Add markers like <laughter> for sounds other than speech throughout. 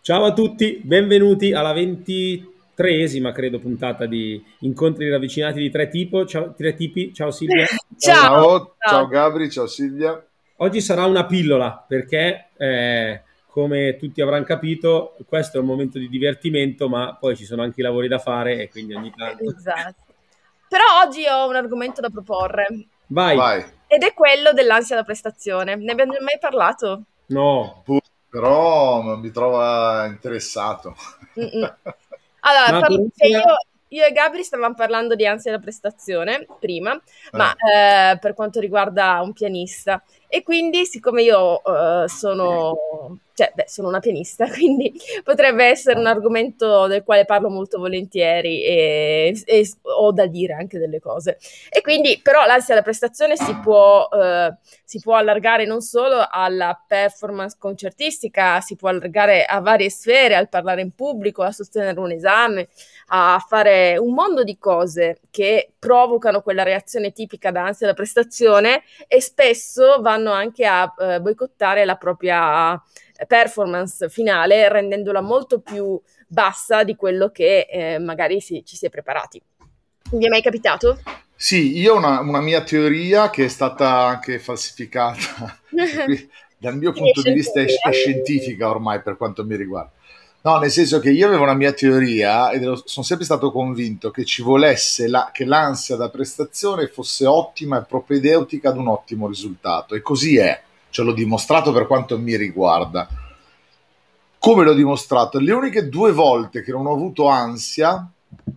Ciao a tutti, benvenuti alla ventitreesima, credo, puntata di Incontri ravvicinati di tre, tipo. Ciao, tre tipi. Ciao Silvia. <laughs> ciao. ciao. Ciao Gabri, ciao Silvia. Oggi sarà una pillola perché, eh, come tutti avranno capito, questo è un momento di divertimento, ma poi ci sono anche i lavori da fare e quindi ogni tanto... Esatto. Però oggi ho un argomento da proporre. Vai. Vai. Ed è quello dell'ansia da prestazione. Ne abbiamo mai parlato? No però mi trova interessato. Allora, parlo, io, io, e Gabri stavamo parlando di ansia da prestazione prima, eh. ma eh, per quanto riguarda un pianista. E quindi, siccome io uh, sono, cioè, beh, sono una pianista, <laughs> quindi potrebbe essere un argomento del quale parlo molto volentieri e, e ho da dire anche delle cose. E quindi, però, l'ansia da prestazione si può, uh, si può allargare non solo alla performance concertistica, si può allargare a varie sfere, al parlare in pubblico, a sostenere un esame, a fare un mondo di cose che provocano quella reazione tipica da ansia da prestazione e spesso vanno anche a eh, boicottare la propria eh, performance finale rendendola molto più bassa di quello che eh, magari si, ci si è preparati. Vi è mai capitato? Sì, io ho una, una mia teoria che è stata anche falsificata. <laughs> dal mio punto di vista è, è scientifica ormai per quanto mi riguarda. No, nel senso che io avevo una mia teoria e sono sempre stato convinto che ci volesse la, che l'ansia da prestazione fosse ottima e propedeutica ad un ottimo risultato. E così è, ce l'ho dimostrato per quanto mi riguarda. Come l'ho dimostrato? Le uniche due volte che non ho avuto ansia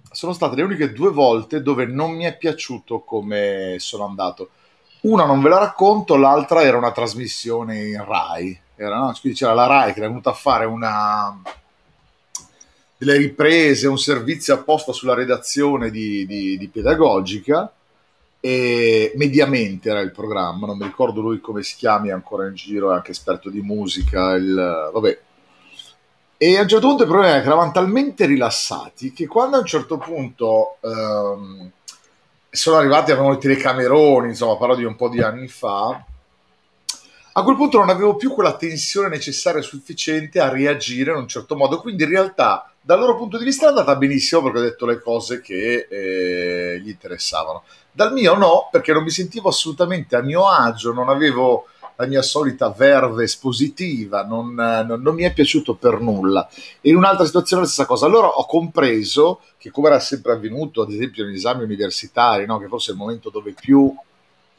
sono state le uniche due volte dove non mi è piaciuto come sono andato. Una non ve la racconto, l'altra era una trasmissione in Rai. Era, no? C'era la Rai che era venuta a fare una delle riprese, un servizio apposta sulla redazione di, di, di pedagogica e mediamente era il programma, non mi ricordo lui come si chiami ancora in giro, è anche esperto di musica, il, vabbè. E a un certo punto il problema è che eravamo talmente rilassati che quando a un certo punto ehm, sono arrivati, avevano i telecameroni, insomma parlo di un po' di anni fa, a quel punto non avevo più quella tensione necessaria e sufficiente a reagire in un certo modo, quindi in realtà dal loro punto di vista è andata benissimo perché ho detto le cose che eh, gli interessavano. Dal mio no, perché non mi sentivo assolutamente a mio agio, non avevo la mia solita verve espositiva, non, non, non mi è piaciuto per nulla. In un'altra situazione la stessa cosa. Allora ho compreso che come era sempre avvenuto, ad esempio negli esami universitari, no? che forse è il momento dove più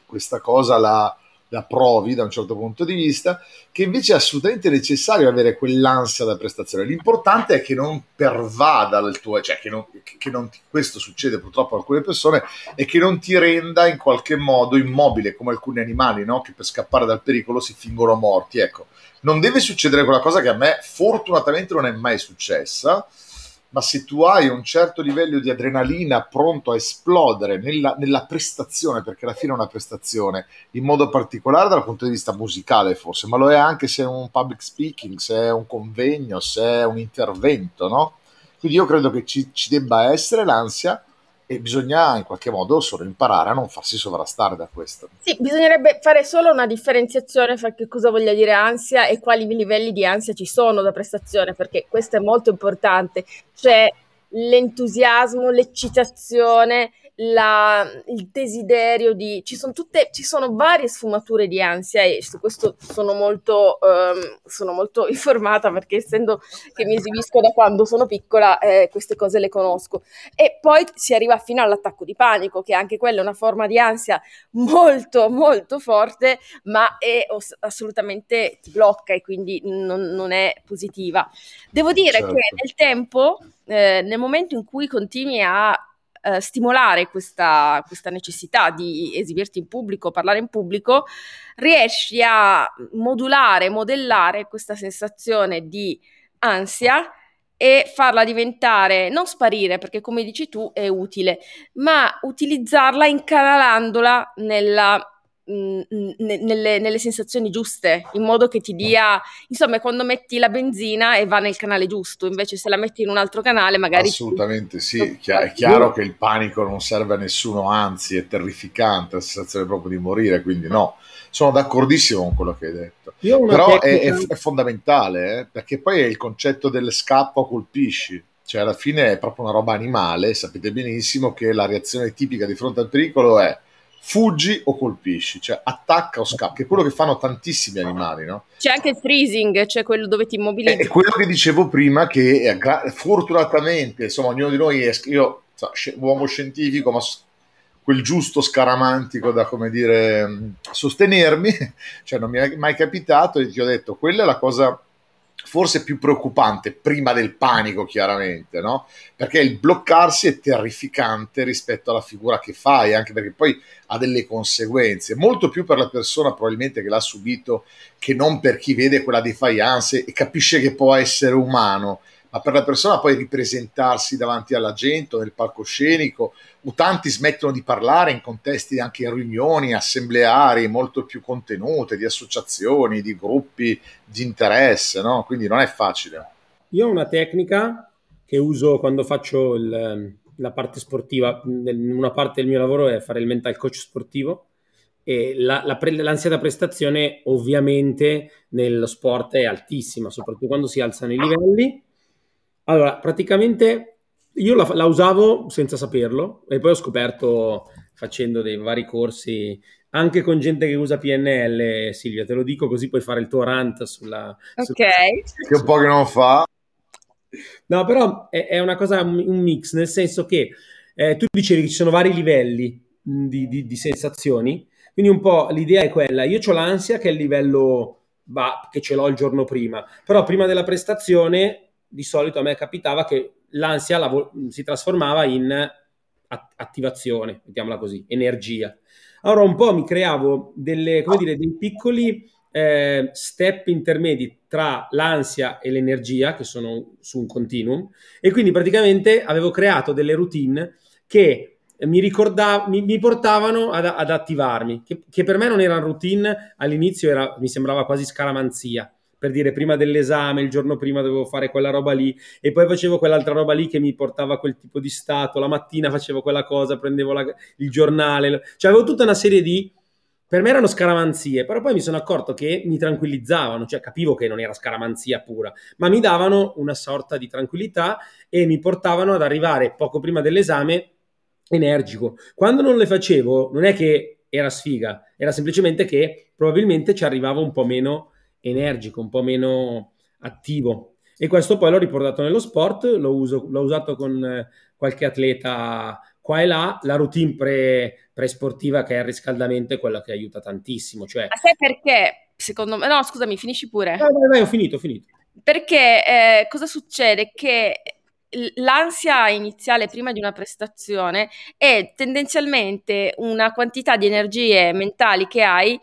questa cosa la la provi da un certo punto di vista, che invece è assolutamente necessario avere quell'ansia da prestazione. L'importante è che non pervada il tuo, cioè che, non, che non ti, questo succede purtroppo a alcune persone, e che non ti renda in qualche modo immobile come alcuni animali, no? che per scappare dal pericolo si fingono morti. Ecco, non deve succedere quella cosa che a me fortunatamente non è mai successa ma se tu hai un certo livello di adrenalina pronto a esplodere nella, nella, prestazione, perché alla fine è una prestazione, in modo particolare dal punto di vista musicale forse, ma lo è anche se è un public speaking, se è un convegno, se è un intervento, no? Quindi io credo che ci, ci debba essere l'ansia e bisogna in qualche modo solo imparare a non farsi sovrastare da questo. Sì, bisognerebbe fare solo una differenziazione fra che cosa voglia dire ansia e quali livelli di ansia ci sono da prestazione, perché questo è molto importante. C'è l'entusiasmo, l'eccitazione la, il desiderio di... Ci sono, tutte, ci sono varie sfumature di ansia e su questo sono molto, um, sono molto <laughs> informata perché essendo che mi esibisco da quando sono piccola eh, queste cose le conosco. E poi si arriva fino all'attacco di panico, che anche quella è una forma di ansia molto molto forte, ma è assolutamente ti blocca e quindi non, non è positiva. Devo dire certo. che nel tempo, eh, nel momento in cui continui a eh, stimolare questa, questa necessità di esibirti in pubblico, parlare in pubblico, riesci a modulare, modellare questa sensazione di ansia e farla diventare, non sparire perché come dici tu è utile, ma utilizzarla incanalandola nella nelle, nelle, sensazioni giuste, in modo che ti dia, insomma, quando metti la benzina e va nel canale giusto, invece se la metti in un altro canale magari... Assolutamente ti... sì, è chiaro che il panico non serve a nessuno, anzi è terrificante, la sensazione proprio di morire, quindi no, sono d'accordissimo con quello che hai detto. Però tecnica... è, è, è, fondamentale, eh, perché poi è il concetto del scappo colpisci, cioè alla fine è proprio una roba animale, sapete benissimo che la reazione tipica di fronte al pericolo è fuggi o colpisci, cioè attacca o scappa, che è quello che fanno tantissimi animali, no? C'è anche il freezing, cioè quello dove ti immobilizzi. È quello che dicevo prima, che fortunatamente, insomma, ognuno di noi è, io, so, uomo scientifico, ma quel giusto scaramantico da, come dire, sostenermi, <laughs> cioè non mi è mai capitato e ti ho detto, quella è la cosa forse più preoccupante prima del panico, chiaramente, no? Perché il bloccarsi è terrificante rispetto alla figura che fai, anche perché poi ha delle conseguenze, molto più per la persona probabilmente che l'ha subito che non per chi vede quella defiance e capisce che può essere umano, ma per la persona poi ripresentarsi davanti alla gente o nel palcoscenico tanti smettono di parlare in contesti anche in riunioni assembleari molto più contenute, di associazioni, di gruppi di interesse, no? quindi non è facile. Io ho una tecnica che uso quando faccio il, la parte sportiva, una parte del mio lavoro è fare il mental coach sportivo e la, la pre, l'ansia da prestazione ovviamente nello sport è altissima, soprattutto quando si alzano i livelli. Allora, praticamente io la, la, usavo senza saperlo e poi ho scoperto facendo dei vari corsi anche con gente che usa PNL, Silvia, te lo dico così puoi fare il tuo rant sulla... Ok. Sulla... Che un po' che non fa. No, però è, è una cosa, un mix, nel senso che eh, tu dicevi che ci sono vari livelli di, di, di, sensazioni, quindi un po' l'idea è quella, io ho l'ansia che è il livello bah, che ce l'ho il giorno prima, però prima della prestazione di solito a me capitava che l'ansia la, si trasformava in attivazione, mettiamola così, energia. Allora un po' mi creavo delle, come dire, dei piccoli eh, step intermedi tra l'ansia e l'energia, che sono su un continuum, e quindi praticamente avevo creato delle routine che mi, ricordav- mi, mi portavano ad, ad attivarmi, che, che, per me non erano routine, all'inizio era, mi sembrava quasi scaramanzia per dire prima dell'esame, il giorno prima dovevo fare quella roba lì e poi facevo quell'altra roba lì che mi portava a quel tipo di stato, la mattina facevo quella cosa, prendevo la, il giornale, cioè avevo tutta una serie di... Per me erano scaramanzie, però poi mi sono accorto che mi tranquillizzavano, cioè capivo che non era scaramanzia pura, ma mi davano una sorta di tranquillità e mi portavano ad arrivare poco prima dell'esame energico. Quando non le facevo, non è che era sfiga, era semplicemente che probabilmente ci arrivavo un po' meno energico, un po' meno attivo. E questo poi l'ho riportato nello sport, l'ho, uso, l'ho usato con eh, qualche atleta qua e là, la routine pre, pre-sportiva che è il riscaldamento è quella che aiuta tantissimo. Cioè... Ma sai perché? Secondo me, no, scusami, finisci pure. No, vai, vai, ho finito, ho finito. Perché eh, cosa succede? Che l'ansia iniziale prima di una prestazione è tendenzialmente una quantità di energie mentali che hai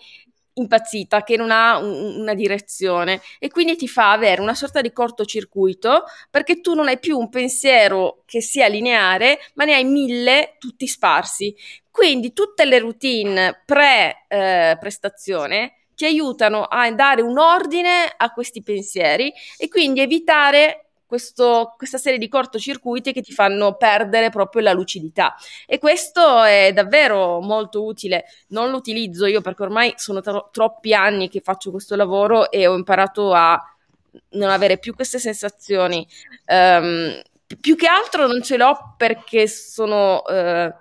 impazzita, che non ha un, una direzione e quindi ti fa avere una sorta di cortocircuito perché tu non hai più un pensiero che sia lineare, ma ne hai mille tutti sparsi. Quindi tutte le routine pre-prestazione eh, ti aiutano a dare un ordine a questi pensieri e quindi evitare questo, questa serie di cortocircuiti che ti fanno perdere proprio la lucidità. E questo è davvero molto utile. Non lo utilizzo io perché ormai sono tro- troppi anni che faccio questo lavoro e ho imparato a non avere più queste sensazioni. Um, più che altro non ce l'ho perché sono, uh,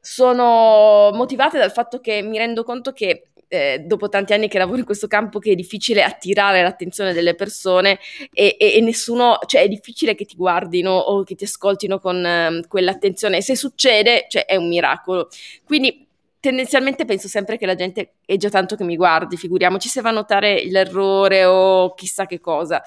sono motivate dal fatto che mi rendo conto che eh, dopo tanti anni che lavoro in questo campo che è difficile attirare l'attenzione delle persone e, e, e nessuno, cioè è difficile che ti guardino o che ti ascoltino con eh, quell'attenzione e se succede, cioè è un miracolo. Quindi tendenzialmente penso sempre che la gente è già tanto che mi guardi, figuriamoci se va a notare l'errore o chissà che cosa.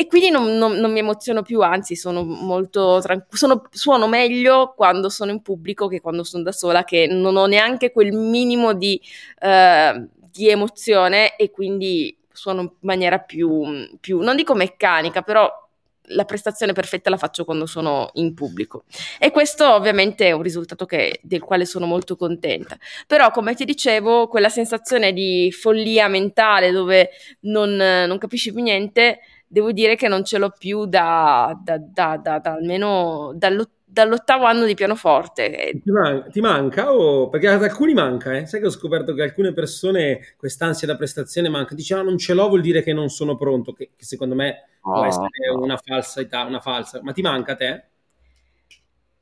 E quindi non, non, non, mi emoziono più, anzi sono molto tranquillo, suono meglio quando sono in pubblico che quando sono da sola, che non ho neanche quel minimo di, uh, di emozione e quindi suono in maniera più, più, non dico meccanica, però la prestazione perfetta la faccio quando sono in pubblico. E questo ovviamente è un risultato che, del quale sono molto contenta. Però, come ti dicevo, quella sensazione di follia mentale dove non, non capisci più niente, devo dire che non ce l'ho più da, da, da, da almeno dall'ottavo dall'ottavo anno di pianoforte. Ti, man- ti manca? O... Perché ad alcuni manca, eh? Sai che ho scoperto che alcune persone quest'ansia da prestazione manca. Dicevano ah, non ce l'ho vuol dire che non sono pronto, che, che secondo me oh, può essere una falsità, una falsa. Ma ti manca a te?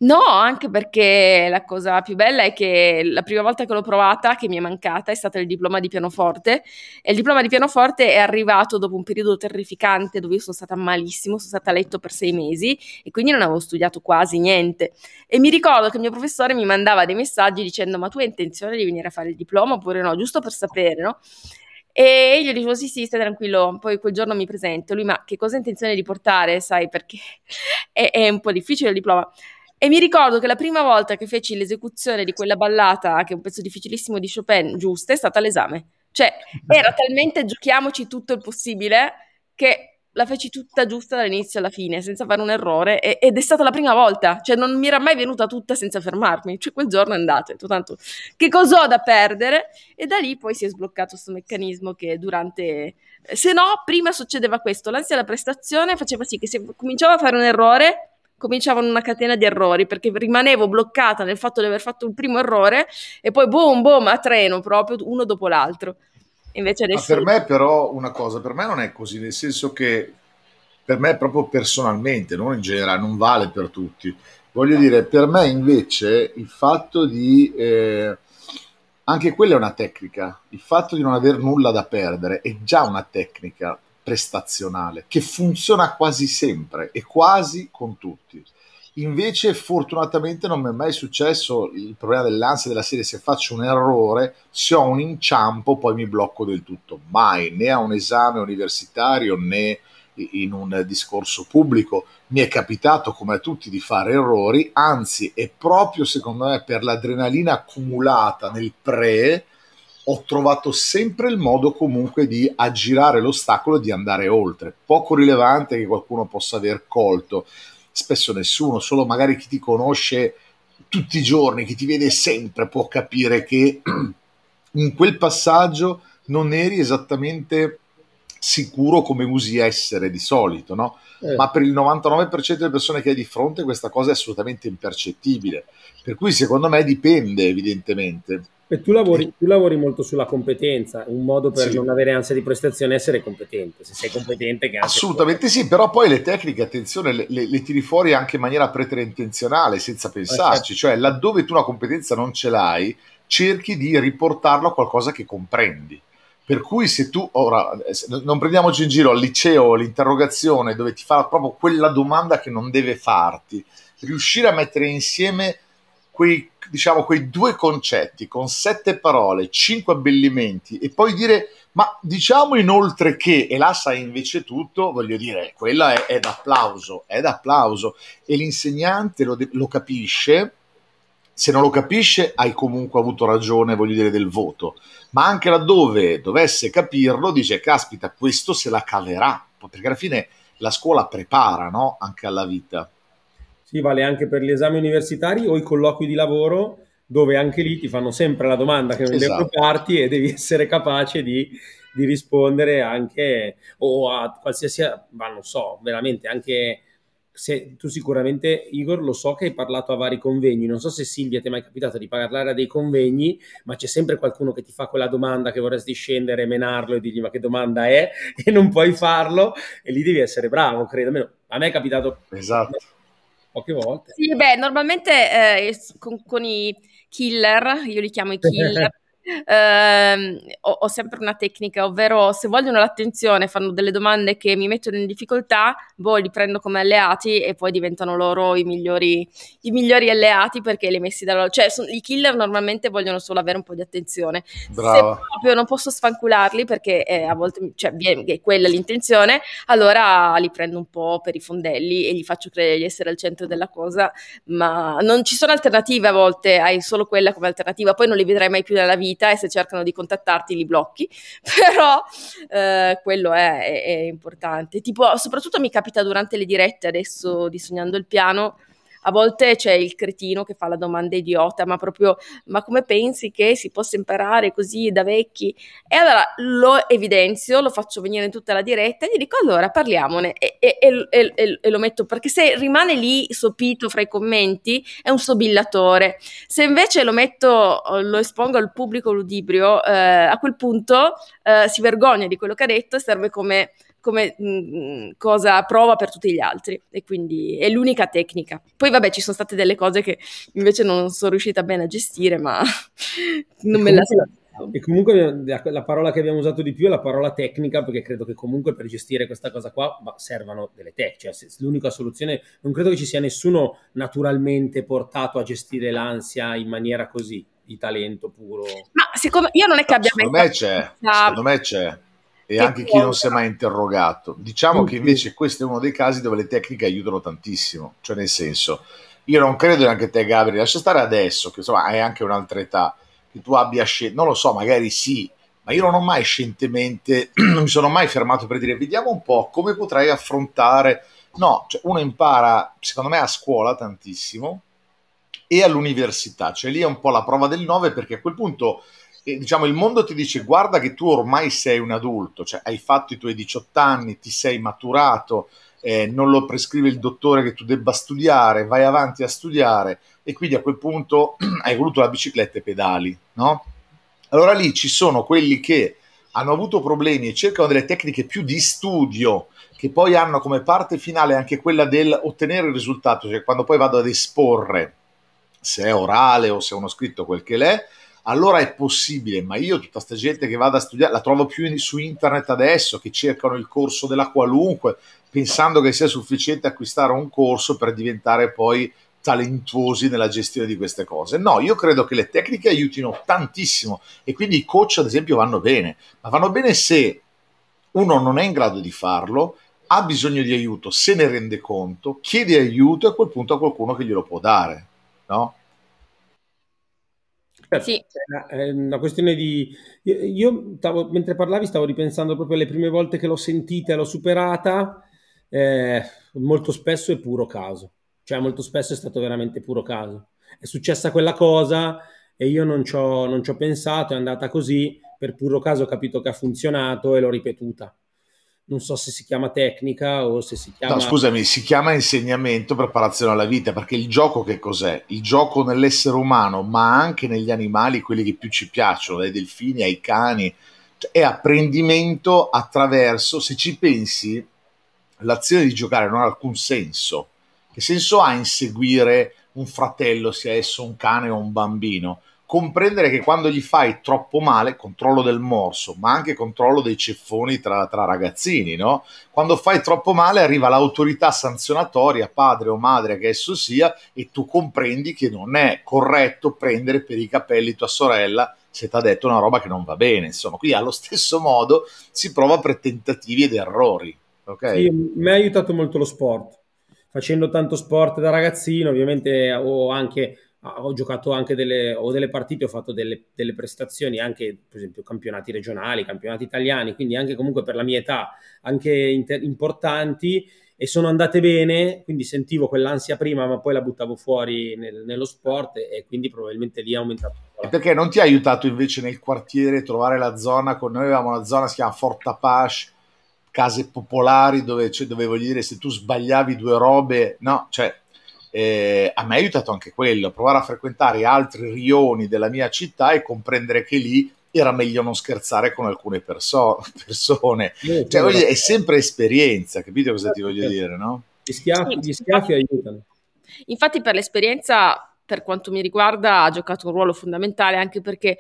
No, anche perché la cosa più bella è che la prima volta che l'ho provata, che mi è mancata, è stato il diploma di pianoforte. E il diploma di pianoforte è arrivato dopo un periodo terrificante dove io sono stata malissimo, sono stata a letto per sei mesi e quindi non avevo studiato quasi niente. E mi ricordo che il mio professore mi mandava dei messaggi dicendo ma tu hai intenzione di venire a fare il diploma oppure no, giusto per sapere, no? E io gli dicevo sì sì stai tranquillo, poi quel giorno mi presento, lui ma che cosa hai intenzione di portare, sai perché <laughs> è, è un po' difficile il diploma e mi ricordo che la prima volta che feci l'esecuzione di quella ballata, che è un pezzo difficilissimo di Chopin, giusta, è stata l'esame. Cioè, era talmente giochiamoci tutto il possibile che la feci tutta giusta dall'inizio alla fine, senza fare un errore, e, ed è stata la prima volta, cioè non mi era mai venuta tutta senza fermarmi, cioè quel giorno è andato, detto tanto che cosa ho da perdere? E da lì poi si è sbloccato questo meccanismo che durante... Se no, prima succedeva questo, l'ansia da prestazione faceva sì che se cominciavo a fare un errore, cominciavano una catena di errori perché rimanevo bloccata nel fatto di aver fatto il primo errore e poi boom boom a treno proprio uno dopo l'altro. Invece adesso... Ma per me però una cosa, per me non è così, nel senso che per me proprio personalmente, non in generale, non vale per tutti. Voglio dire, per me invece il fatto di... Eh, anche quella è una tecnica, il fatto di non aver nulla da perdere è già una tecnica prestazionale che funziona quasi sempre e quasi con tutti. Invece, fortunatamente, non mi è mai successo il problema dell'ansia della serie: se faccio un errore, se ho un inciampo, poi mi blocco del tutto. Mai, né a un esame universitario né in un discorso pubblico. Mi è capitato, come a tutti, di fare errori, anzi, è proprio secondo me per l'adrenalina accumulata nel pre ho trovato sempre il modo comunque di aggirare l'ostacolo e di andare oltre. Poco rilevante che qualcuno possa aver colto, spesso nessuno, solo magari chi ti conosce tutti i giorni, chi ti vede sempre può capire che <clears throat> in quel passaggio non eri esattamente sicuro come usi essere di solito, no? Eh. Ma per il 99% delle persone che hai di fronte questa cosa è assolutamente impercettibile. Per cui secondo me dipende evidentemente e tu lavori, tu lavori, molto sulla competenza, un modo per sì. non avere ansia di prestazione è essere competente. Se sei competente, che Assolutamente sì, però poi le tecniche, attenzione, le, le, le tiri fuori anche in maniera preterintenzionale, senza pensarci. Certo. Cioè, laddove tu una competenza non ce l'hai, cerchi di riportarlo a qualcosa che comprendi. Per cui se tu, ora, non prendiamoci in giro al liceo l'interrogazione dove ti fa proprio quella domanda che non deve farti, riuscire a mettere insieme quei, diciamo, quei due concetti con sette parole, cinque abbellimenti e poi dire ma diciamo inoltre che, e là sai invece tutto, voglio dire, quella è, è d'applauso, è d'applauso e l'insegnante lo, lo capisce, se non lo capisce hai comunque avuto ragione, voglio dire, del voto, ma anche laddove dovesse capirlo dice caspita, questo se la caverà, perché alla fine la scuola prepara no? anche alla vita. Sì, vale anche per gli esami universitari o i colloqui di lavoro, dove anche lì ti fanno sempre la domanda che non esatto. devi parti e devi <laughs> essere capace di, di, rispondere anche o a qualsiasi, ma non so, veramente anche se tu sicuramente, Igor, lo so che hai parlato a vari convegni, non so se Silvia ti è mai capitato di parlare a dei convegni, ma c'è sempre qualcuno che ti fa quella domanda che vorresti scendere, menarlo e dirgli ma che domanda è <laughs> e non puoi farlo e lì devi essere bravo, credo. Almeno a me è capitato esatto poche volte. Sì, beh, normalmente eh, con, con, i killer, io li chiamo i killer, <laughs> eh, ho, ho, sempre una tecnica, ovvero se vogliono l'attenzione, fanno delle domande che mi mettono in difficoltà, boh, li prendo come alleati e poi diventano loro i migliori, i migliori alleati perché li messi da loro. Cioè, sono, i killer normalmente vogliono solo avere un po' di attenzione. Brava. Se proprio non posso sfancularli perché eh, a volte cioè, è quella l'intenzione, allora li prendo un po' per i fondelli e gli faccio credere di essere al centro della cosa, ma non ci sono alternative a volte, hai solo quella come alternativa, poi non li vedrai mai più nella vita vita e se cercano di contattarti li blocchi, <laughs> però eh, quello è, è, è importante. Tipo, soprattutto mi capita durante le dirette adesso di Sognando il Piano, a volte c'è il cretino che fa la domanda idiota, ma proprio, ma come pensi che si possa imparare così da vecchi? E allora lo evidenzio, lo faccio venire in tutta la diretta e gli dico allora parliamone e, e, e, e lo metto, perché se rimane lì sopito fra i commenti è un sobillatore. Se invece lo metto, lo espongo al pubblico ludibrio, eh, a quel punto eh, si vergogna di quello che ha detto e serve come come mh, mm, cosa prova per tutti gli altri e quindi è l'unica tecnica. Poi vabbè ci sono state delle cose che invece non sono riuscita bene a gestire ma <laughs> non me la so. E comunque la parola che abbiamo usato di più è la parola tecnica, perché credo che comunque per gestire questa cosa qua servano delle tecniche. Cioè, l'unica soluzione, non credo che ci sia nessuno naturalmente portato a gestire l'ansia in maniera così, di talento puro. Ma secondo io non è che abbia secondo me c'è, secondo me c'è e anche chi non si è mai interrogato. Diciamo che invece questo è uno dei casi dove le tecniche aiutano tantissimo, cioè nel senso, io non credo neanche te Gabriele, lascia stare adesso, che insomma hai anche un'altra età, che tu abbia scelto, non lo so, magari sì, ma io non ho mai scientemente, <clears throat> non mi sono mai fermato per dire vediamo un po' come potrei affrontare, no, cioè uno impara secondo me a scuola tantissimo e all'università, cioè lì è un po' la prova del 9 perché a quel punto diciamo, il mondo ti dice guarda che tu ormai sei un adulto, cioè hai fatto i tuoi 18 anni, ti sei maturato, eh, non lo prescrive il dottore che tu debba studiare, vai avanti a studiare e quindi a quel punto <clears throat> hai voluto la bicicletta e pedali, no? Allora lì ci sono quelli che hanno avuto problemi e cercano delle tecniche più di studio, che poi hanno come parte finale anche quella del ottenere il risultato, cioè quando poi vado ad esporre, se è orale o se è uno scritto, quel che l'è, allora è possibile, ma io tutta questa gente che vada a studiare, la trovo più in, su internet adesso, che cercano il corso della qualunque, pensando che sia sufficiente acquistare un corso per diventare poi talentuosi nella gestione di queste cose. No, io credo che le tecniche aiutino tantissimo e quindi i coach, ad esempio, vanno bene, ma vanno bene se uno non è in grado di farlo, ha bisogno di aiuto, se ne rende conto, chiede aiuto e a quel punto a qualcuno che glielo può dare, no? Sì. È una questione di... Io, stavo, mentre parlavi stavo ripensando proprio alle prime volte che l'ho sentita e l'ho superata, eh, molto spesso è puro caso, cioè molto spesso è stato veramente puro caso. È successa quella cosa e io non ci ho, non ci ho pensato, è andata così, per puro caso ho capito che ha funzionato e l'ho ripetuta non so se si chiama tecnica o se si chiama... No, scusami, si chiama insegnamento, preparazione alla vita, perché il gioco che cos'è? Il gioco nell'essere umano, ma anche negli animali, quelli che più ci piacciono, dai delfini ai cani, cioè, è apprendimento attraverso, se ci pensi, l'azione di giocare non ha alcun senso. Che senso ha inseguire un fratello, sia esso un cane o un bambino? Comprendere che quando gli fai troppo male, controllo del morso, ma anche controllo dei ceffoni tra, tra, ragazzini, no? Quando fai troppo male arriva l'autorità sanzionatoria, padre o madre che esso sia, e tu comprendi che non è corretto prendere per i capelli tua sorella se ti ha detto una roba che non va bene. Insomma, qui allo stesso modo si prova per tentativi ed errori. Okay? Sì, mi ha aiutato molto lo sport. Facendo tanto sport da ragazzino, ovviamente ho anche ho giocato anche delle, ho delle partite, ho fatto delle, delle, prestazioni anche, per esempio, campionati regionali, campionati italiani, quindi anche comunque per la mia età, anche inter- importanti e sono andate bene, quindi sentivo quell'ansia prima, ma poi la buttavo fuori nel, nello sport e, quindi probabilmente lì ha aumentato. Perché non ti ha aiutato invece nel quartiere trovare la zona? Con noi avevamo una zona che si chiama Fort Apache, case popolari dove, cioè, dove voglio dire se tu sbagliavi due robe, no, cioè eh, a me ha aiutato anche quello, provare a frequentare altri rioni della mia città e comprendere che lì era meglio non scherzare con alcune perso- persone. Eh, cioè, dire, è sempre esperienza, capito cosa ti voglio dire, no? Gli schiaffi, gli schiaffi aiutano. Infatti per l'esperienza, per quanto mi riguarda, ha giocato un ruolo fondamentale anche perché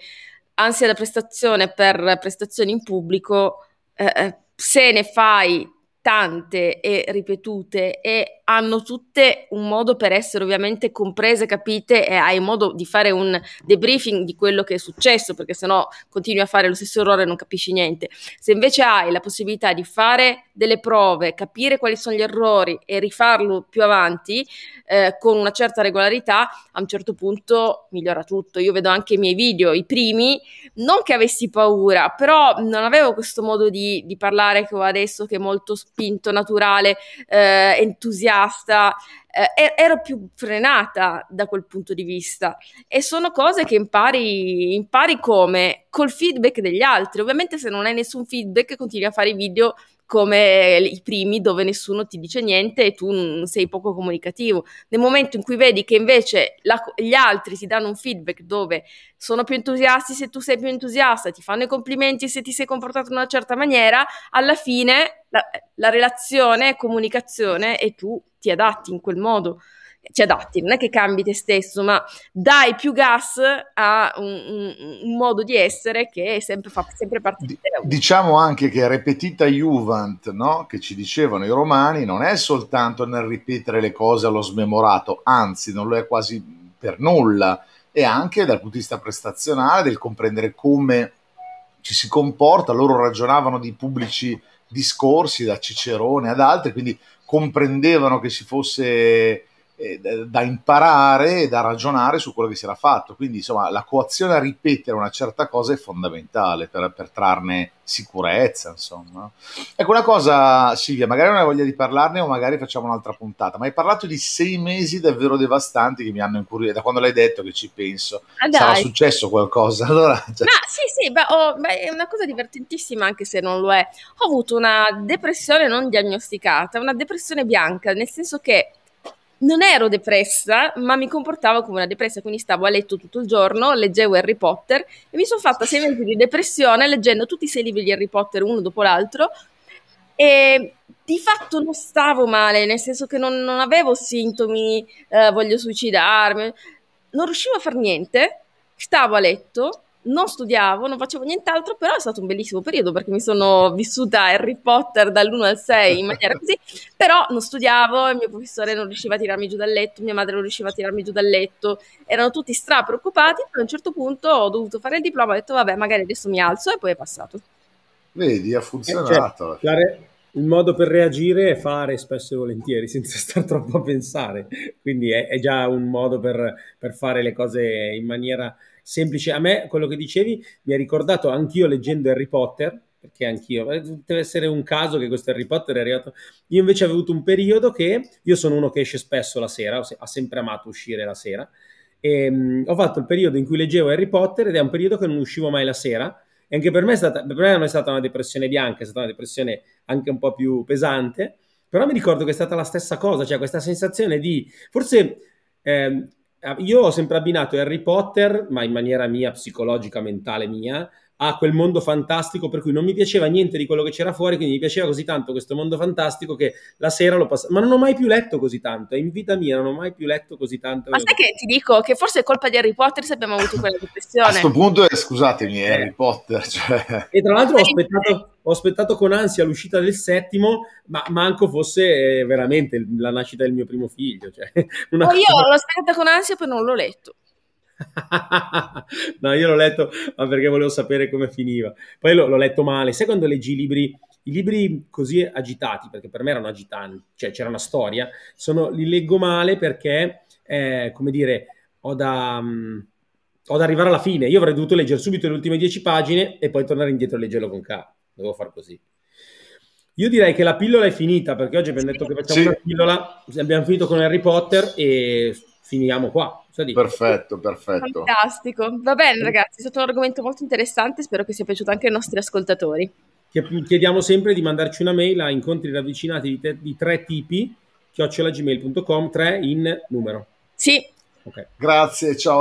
ansia da prestazione per prestazioni in pubblico, eh, eh se ne fai tante e ripetute e hanno tutte un modo per essere ovviamente comprese, capite e hai modo di fare un debriefing di quello che è successo perché sennò continui a fare lo stesso errore e non capisci niente. Se invece hai la possibilità di fare delle prove, capire quali sono gli errori e rifarlo più avanti eh, con una certa regolarità, a un certo punto migliora tutto. Io vedo anche i miei video, i primi, non che avessi paura, però non avevo questo modo di, di parlare che ho adesso che è molto spinto, naturale, eh, entusiasta, eh, ero più frenata da quel punto di vista e sono cose che impari, impari come? Col feedback degli altri. Ovviamente se non hai nessun feedback continui a fare i video come i primi dove nessuno ti dice niente e tu sei poco comunicativo. Nel momento in cui vedi che invece la, gli altri ti danno un feedback dove sono più entusiasti se tu sei più entusiasta, ti fanno i complimenti se ti sei comportato in una certa maniera, alla fine la, la relazione è comunicazione e tu ti adatti in quel modo ci adatti, non è che cambi te stesso, ma dai più gas a un, un, un modo di essere che è sempre, fa sempre parte di te. Diciamo anche che repetita Juvent, no? che ci dicevano i romani, non è soltanto nel ripetere le cose allo smemorato, anzi non lo è quasi per nulla, è anche dal punto di vista prestazionale, del comprendere come ci si comporta, loro ragionavano di pubblici discorsi da Cicerone ad altri, quindi comprendevano che si fosse da imparare e da ragionare su quello che si era fatto. Quindi, insomma, la coazione a ripetere una certa cosa è fondamentale per, per trarne sicurezza, insomma. Ecco una cosa, Silvia, magari non hai voglia di parlarne o magari facciamo un'altra puntata, ma hai parlato di sei mesi davvero devastanti che mi hanno incuriosito, da quando l'hai detto che ci penso. Ah, Sarà successo qualcosa? <laughs> Allora, cioè... Ma sì, sì, beh, oh, beh, è una cosa divertentissima anche se non lo è. Ho avuto una depressione non diagnosticata, una depressione bianca, nel senso che non ero depressa, ma mi comportavo come una depressa, quindi stavo a letto tutto il giorno, leggevo Harry Potter e mi sono fatta sei mesi di depressione leggendo tutti i sei libri di Harry Potter uno dopo l'altro e di fatto non stavo male, nel senso che non, non avevo sintomi, eh, voglio suicidarmi, non riuscivo a fare niente, stavo a letto non studiavo, non facevo nient'altro, però è stato un bellissimo periodo perché mi sono vissuta Harry Potter dall'1 al 6 in maniera così, però non studiavo, il mio professore non riusciva a tirarmi giù dal letto, mia madre non riusciva a tirarmi giù dal letto, erano tutti stra preoccupati, poi a un certo punto ho dovuto fare il diploma, ho detto vabbè magari adesso mi alzo e poi è passato. Vedi, ha funzionato. Eh, cioè, il modo per reagire è fare spesso e volentieri senza <laughs> stare troppo a pensare, quindi è, è già un modo per, per fare le cose in maniera semplice. A me quello che dicevi mi ha ricordato anch'io leggendo Harry Potter, perché anch'io, eh, deve essere un caso che questo Harry Potter è arrivato. Io invece ho avuto un periodo che io sono uno che esce spesso la sera, ho sempre amato uscire la sera. E, um, ho fatto il periodo in cui leggevo Harry Potter ed è un periodo che non uscivo mai la sera. E anche per me, è stata, per me non è stata una depressione bianca, è stata una depressione anche un po' più pesante. Però mi ricordo che è stata la stessa cosa, cioè questa sensazione di forse eh, io ho sempre abbinato Harry Potter, ma in maniera mia, psicologica, mentale mia, a quel mondo fantastico per cui non mi piaceva niente di quello che c'era fuori, quindi mi piaceva così tanto questo mondo fantastico che la sera lo passavo. Ma non ho mai più letto così tanto, e in vita mia non ho mai più letto così tanto. Ma sai che ti dico che forse è colpa di Harry Potter se abbiamo avuto quella depressione. A questo punto, scusatemi, eh. Harry Potter. Cioè... E tra l'altro ho aspettato, ho aspettato, con ansia l'uscita del settimo, ma manco fosse eh, veramente la nascita del mio primo figlio. Cioè, <laughs> una... oh, io l'ho aspettata con ansia, poi non l'ho letto. <laughs> no, io l'ho letto ma perché volevo sapere come finiva. Poi l'ho, l'ho, letto male. Sai quando leggi i libri, i libri così agitati, perché per me erano agitanti, cioè c'era una storia, sono, li leggo male perché, eh, come dire, ho da, um, ho da, arrivare alla fine. Io avrei dovuto leggere subito le ultime dieci pagine e poi tornare indietro e leggerlo con calma. Devo fare così. Io direi che la pillola è finita perché oggi abbiamo detto che facciamo sì. una pillola, abbiamo finito con Harry Potter e finiamo qua. Perfetto, perfetto. Fantastico. Va bene ragazzi, è stato un argomento molto interessante, spero che sia piaciuto anche ai nostri ascoltatori. Chiediamo sempre di mandarci una mail a incontri ravvicinati di, te, di tre tipi, chiocciolagmail.com, tre in numero. Sì. Okay. Grazie, ciao